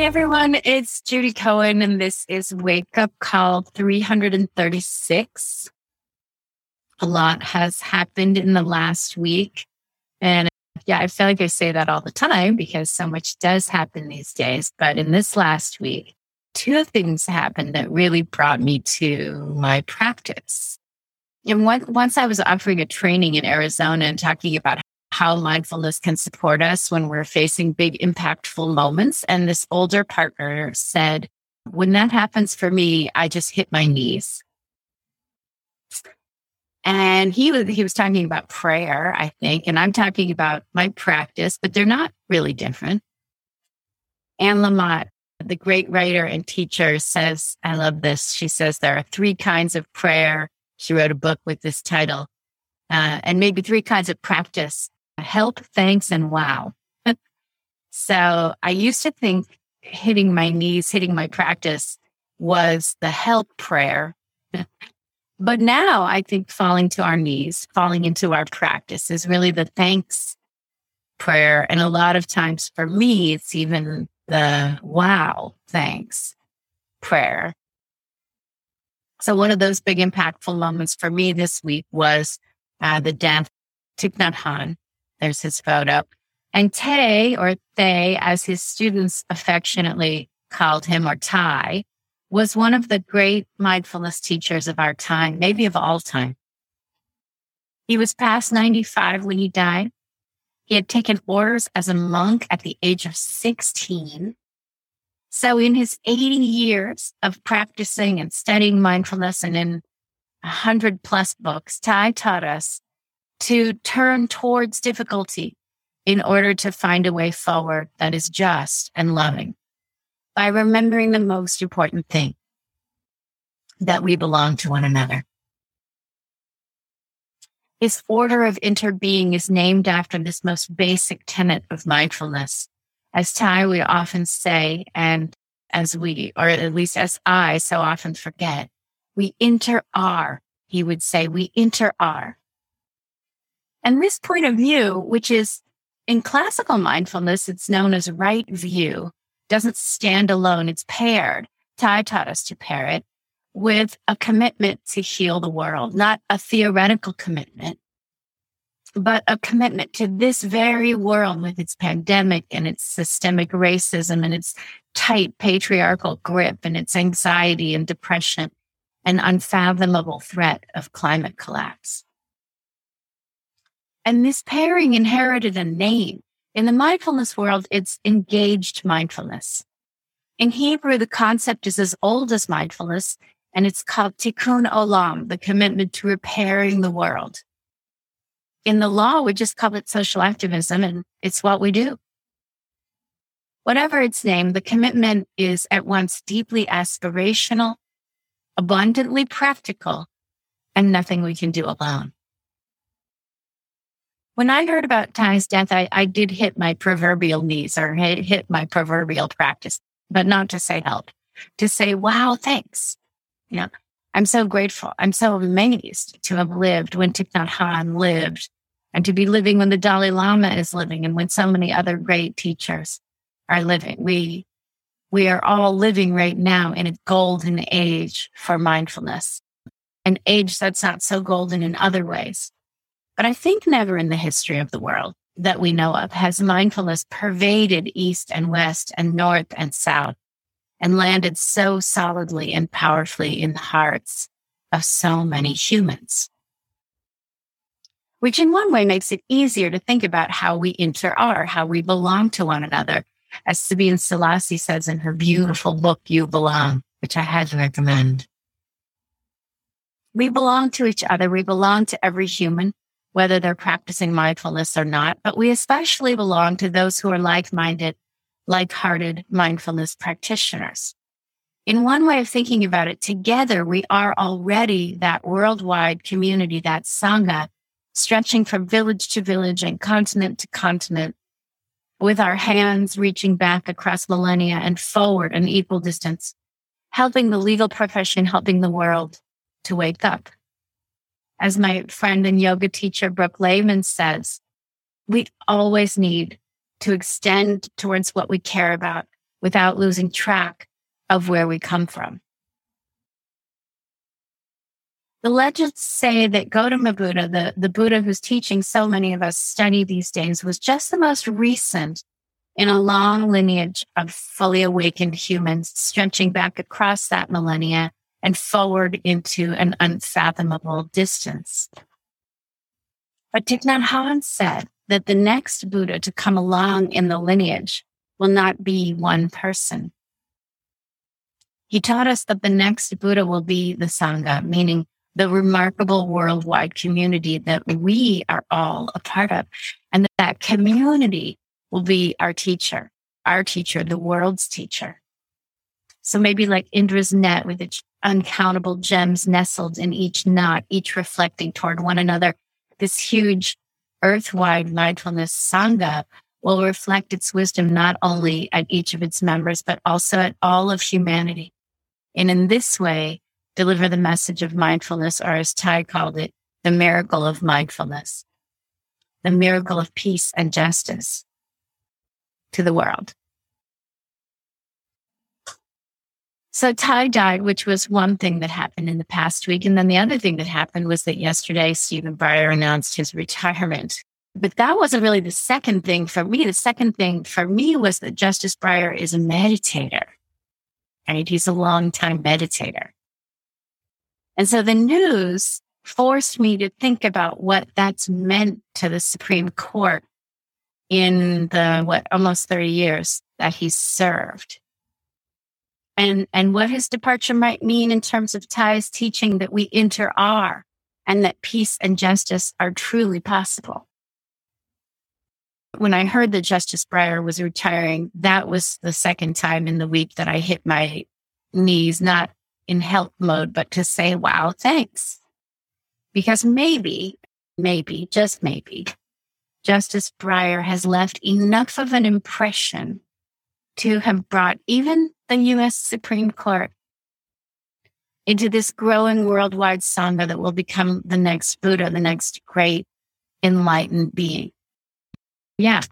Hey everyone, it's Judy Cohen, and this is Wake Up Call 336. A lot has happened in the last week. And yeah, I feel like I say that all the time because so much does happen these days. But in this last week, two things happened that really brought me to my practice. And once I was offering a training in Arizona and talking about how mindfulness can support us when we're facing big, impactful moments. And this older partner said, when that happens for me, I just hit my knees. And he was, he was talking about prayer, I think, and I'm talking about my practice, but they're not really different. Anne Lamott, the great writer and teacher says, I love this. She says there are three kinds of prayer. She wrote a book with this title, uh, and maybe three kinds of practice help, thanks, and wow. so I used to think hitting my knees, hitting my practice was the help prayer. but now I think falling to our knees, falling into our practice is really the thanks prayer. And a lot of times for me, it's even the wow, thanks prayer. So one of those big impactful moments for me this week was uh, the death Thich Nhat Hanh, there's his photo. And Tay, or Thay, as his students affectionately called him, or Thay, was one of the great mindfulness teachers of our time, maybe of all time. He was past 95 when he died. He had taken orders as a monk at the age of 16. So in his 80 years of practicing and studying mindfulness and in a hundred plus books, Thay taught us to turn towards difficulty in order to find a way forward that is just and loving by remembering the most important thing that we belong to one another. His order of interbeing is named after this most basic tenet of mindfulness. As Thay, we often say, and as we, or at least as I so often forget, we inter are. He would say, we inter are. And this point of view, which is in classical mindfulness, it's known as right view, doesn't stand alone. It's paired. Thay taught us to pair it with a commitment to heal the world, not a theoretical commitment, but a commitment to this very world with its pandemic and its systemic racism and its tight patriarchal grip and its anxiety and depression and unfathomable threat of climate collapse. And this pairing inherited a name. In the mindfulness world, it's engaged mindfulness. In Hebrew, the concept is as old as mindfulness, and it's called tikkun olam, the commitment to repairing the world. In the law, we just call it social activism, and it's what we do. Whatever its name, the commitment is at once deeply aspirational, abundantly practical, and nothing we can do alone. When I heard about Thay's death, I, I did hit my proverbial knees or hit, hit my proverbial practice, but not to say help, to say, wow, thanks. You know, I'm so grateful. I'm so amazed to have lived when Thich Nhat Hanh lived and to be living when the Dalai Lama is living and when so many other great teachers are living. We, we are all living right now in a golden age for mindfulness, an age that's not so golden in other ways. But I think never in the history of the world that we know of has mindfulness pervaded East and West and North and South and landed so solidly and powerfully in the hearts of so many humans. Which in one way makes it easier to think about how we inter are, how we belong to one another. As Sebene Selassie says in her beautiful book, You Belong, which I highly recommend. We belong to each other. We belong to every human whether they're practicing mindfulness or not, but we especially belong to those who are like minded, like hearted mindfulness practitioners. In one way of thinking about it, together we are already that worldwide community, that Sangha, stretching from village to village and continent to continent, with our hands reaching back across millennia and forward an equal distance, helping the legal profession, helping the world to wake up as my friend and yoga teacher, Brooke Lehman says, we always need to extend towards what we care about without losing track of where we come from. The legends say that Gautama Buddha, the, the Buddha whose teaching so many of us study these days, was just the most recent in a long lineage of fully awakened humans stretching back across that millennia and forward into an unfathomable distance. But Thich Nhat Hanh said that the next Buddha to come along in the lineage will not be one person. He taught us that the next Buddha will be the Sangha, meaning the remarkable worldwide community that we are all a part of. And that, that community will be our teacher, our teacher, the world's teacher. So maybe like Indra's net with its uncountable gems nestled in each knot, each reflecting toward one another. This huge earth-wide mindfulness sangha will reflect its wisdom not only at each of its members, but also at all of humanity. And in this way, deliver the message of mindfulness, or as Thay called it, the miracle of mindfulness, the miracle of peace and justice to the world. So Thay died, which was one thing that happened in the past week. And then the other thing that happened was that yesterday Stephen Breyer announced his retirement. But that wasn't really the second thing for me. The second thing for me was that Justice Breyer is a meditator. Right? He's a long-time meditator. And so the news forced me to think about what that's meant to the Supreme Court in the what almost 30 years that he served and and what his departure might mean in terms of Thay's teaching that we inter are and that peace and justice are truly possible. When i heard that justice breyer was retiring that was the second time in the week that i hit my knees not in help mode but to say wow thanks. Because maybe maybe just maybe Justice Breyer has left enough of an impression to have brought even the US Supreme Court into this growing worldwide sangha that will become the next Buddha, the next great enlightened being. Yeah.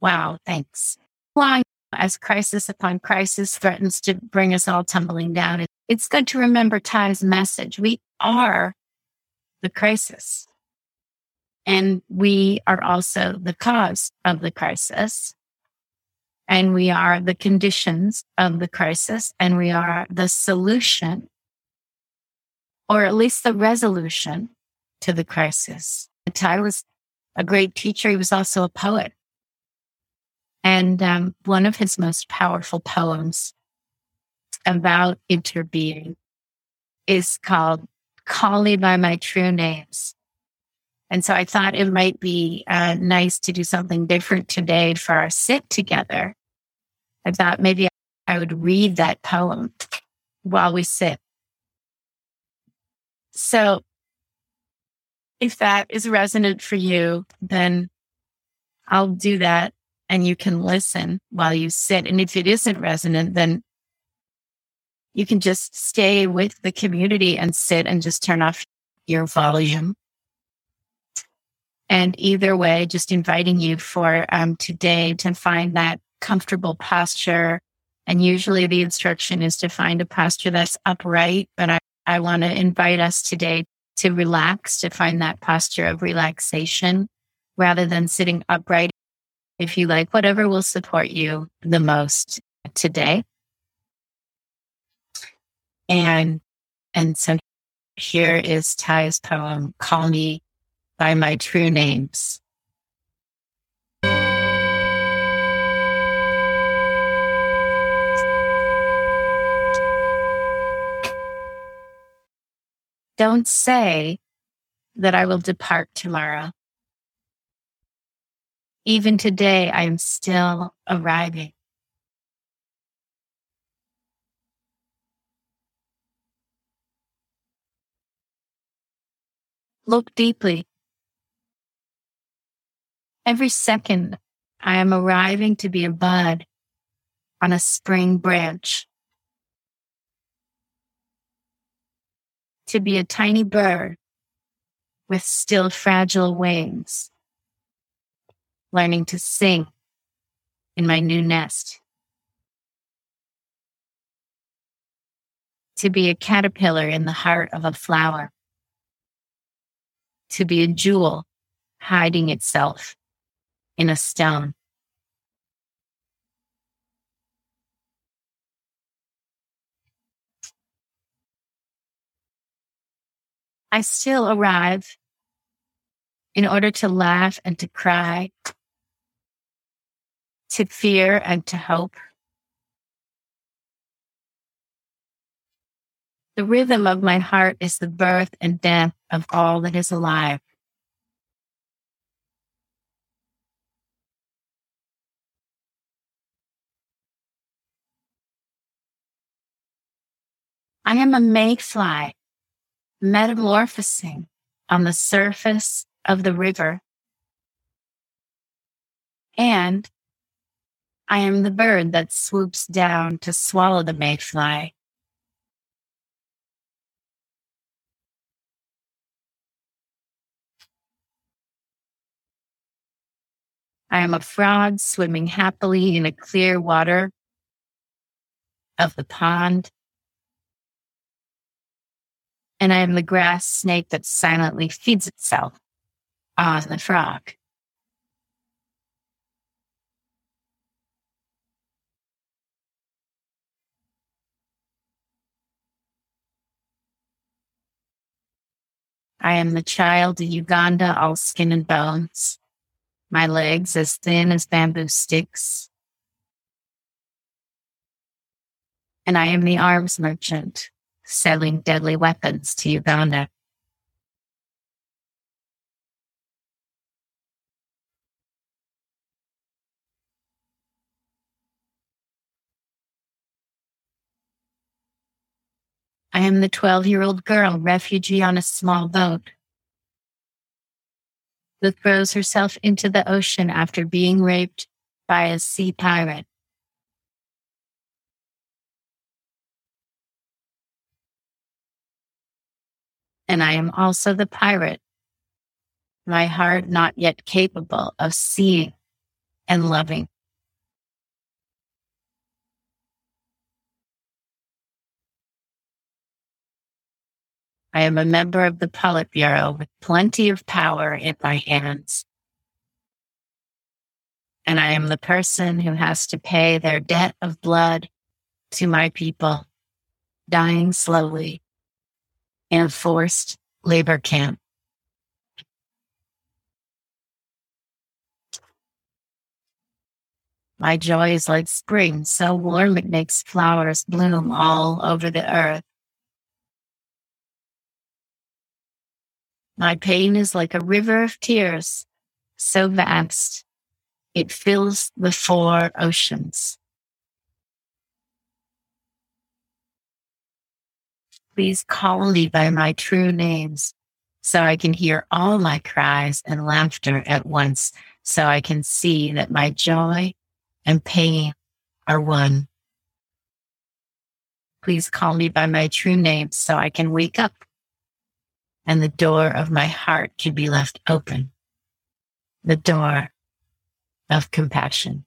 Wow. Thanks. Why, as crisis upon crisis threatens to bring us all tumbling down, it's good to remember Thay's message. We are the crisis. And we are also the cause of the crisis. And we are the conditions of the crisis. And we are the solution, or at least the resolution to the crisis. Thay was a great teacher. He was also a poet. And um, one of his most powerful poems about interbeing is called Call Me by My True Names. And so I thought it might be uh, nice to do something different today for our sit together. I thought maybe I would read that poem while we sit. So if that is resonant for you, then I'll do that and you can listen while you sit. And if it isn't resonant, then you can just stay with the community and sit and just turn off your volume and either way, just inviting you for um, today to find that comfortable posture. And usually the instruction is to find a posture that's upright, but I, I want to invite us today to relax, to find that posture of relaxation rather than sitting upright. If you like, whatever will support you the most today. And, and so here is Thay's poem, Call Me by my true names. Don't say that I will depart tomorrow. Even today, I am still arriving. Look deeply Every second, I am arriving to be a bud on a spring branch, to be a tiny bird with still fragile wings, learning to sing in my new nest. To be a caterpillar in the heart of a flower. To be a jewel hiding itself in a stone. I still arrive in order to laugh and to cry, to fear and to hope. The rhythm of my heart is the birth and death of all that is alive. I am a mayfly metamorphosing on the surface of the river. And I am the bird that swoops down to swallow the mayfly. I am a frog swimming happily in a clear water of the pond and I am the grass snake that silently feeds itself on the frog. I am the child of Uganda, all skin and bones, my legs as thin as bamboo sticks. And I am the arms merchant selling deadly weapons to Uganda. I am the 12 year old girl, refugee on a small boat, who throws herself into the ocean after being raped by a sea pirate. And I am also the pirate, my heart not yet capable of seeing and loving. I am a member of the Politburo with plenty of power in my hands. And I am the person who has to pay their debt of blood to my people, dying slowly and forced labor camp. My joy is like spring, so warm it makes flowers bloom all over the earth. My pain is like a river of tears, so vast it fills the four oceans. Please call me by my true names so I can hear all my cries and laughter at once, so I can see that my joy and pain are one. Please call me by my true names so I can wake up and the door of my heart can be left open. The door of compassion.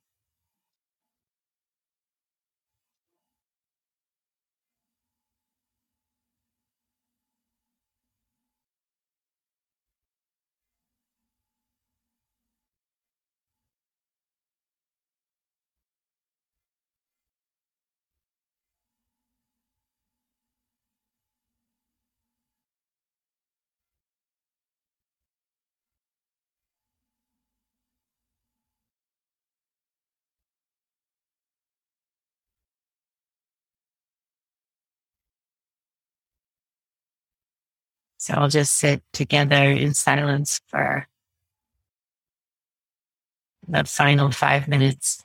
So I'll just sit together in silence for the final five minutes.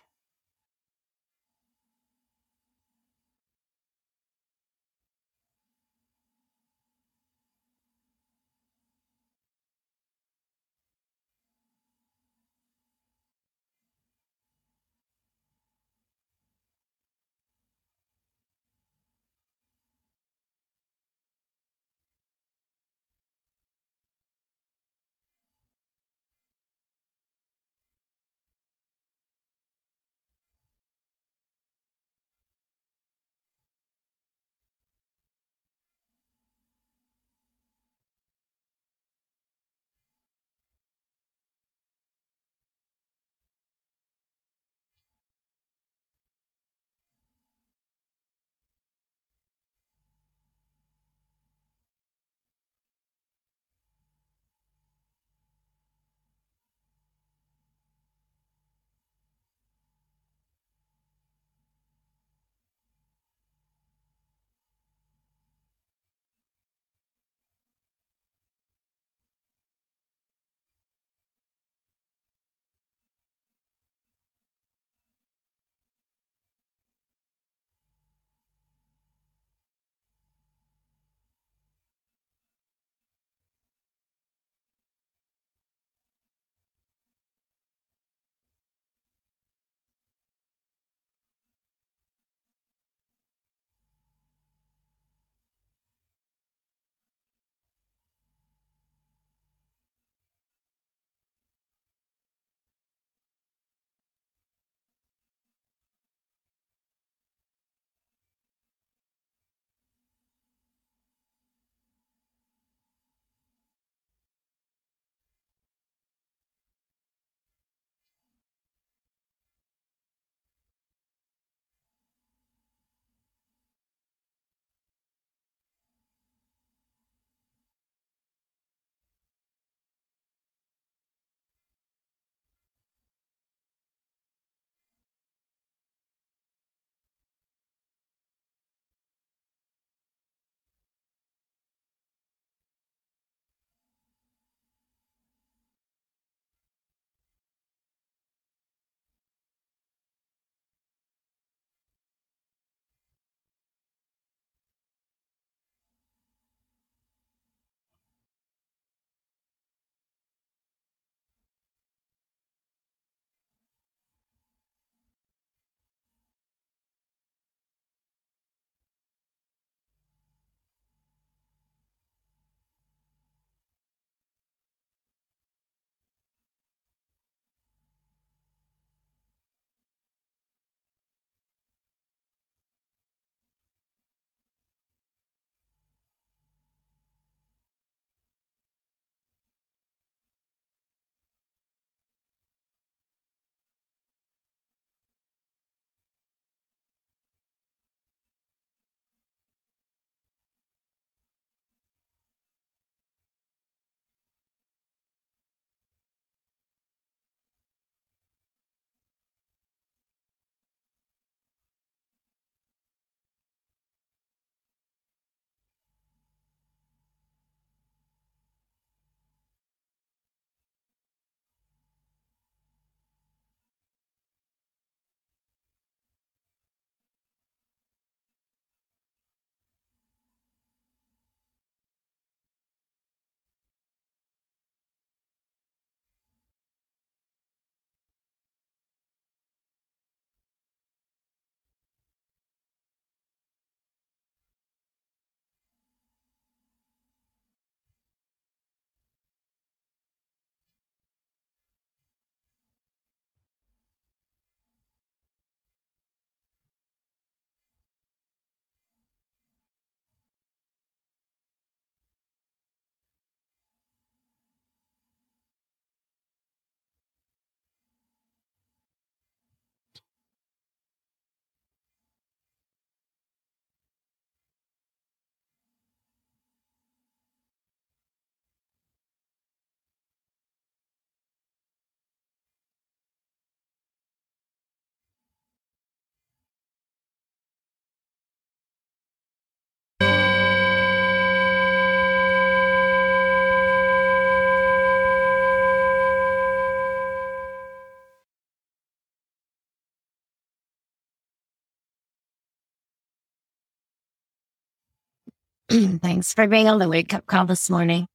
Thanks for being on the wake up call this morning.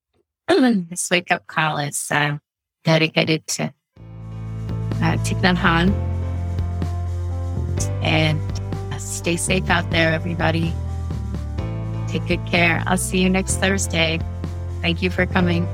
this wake up call is uh, dedicated to uh, Thich Hanh. And uh, stay safe out there, everybody. Take good care. I'll see you next Thursday. Thank you for coming.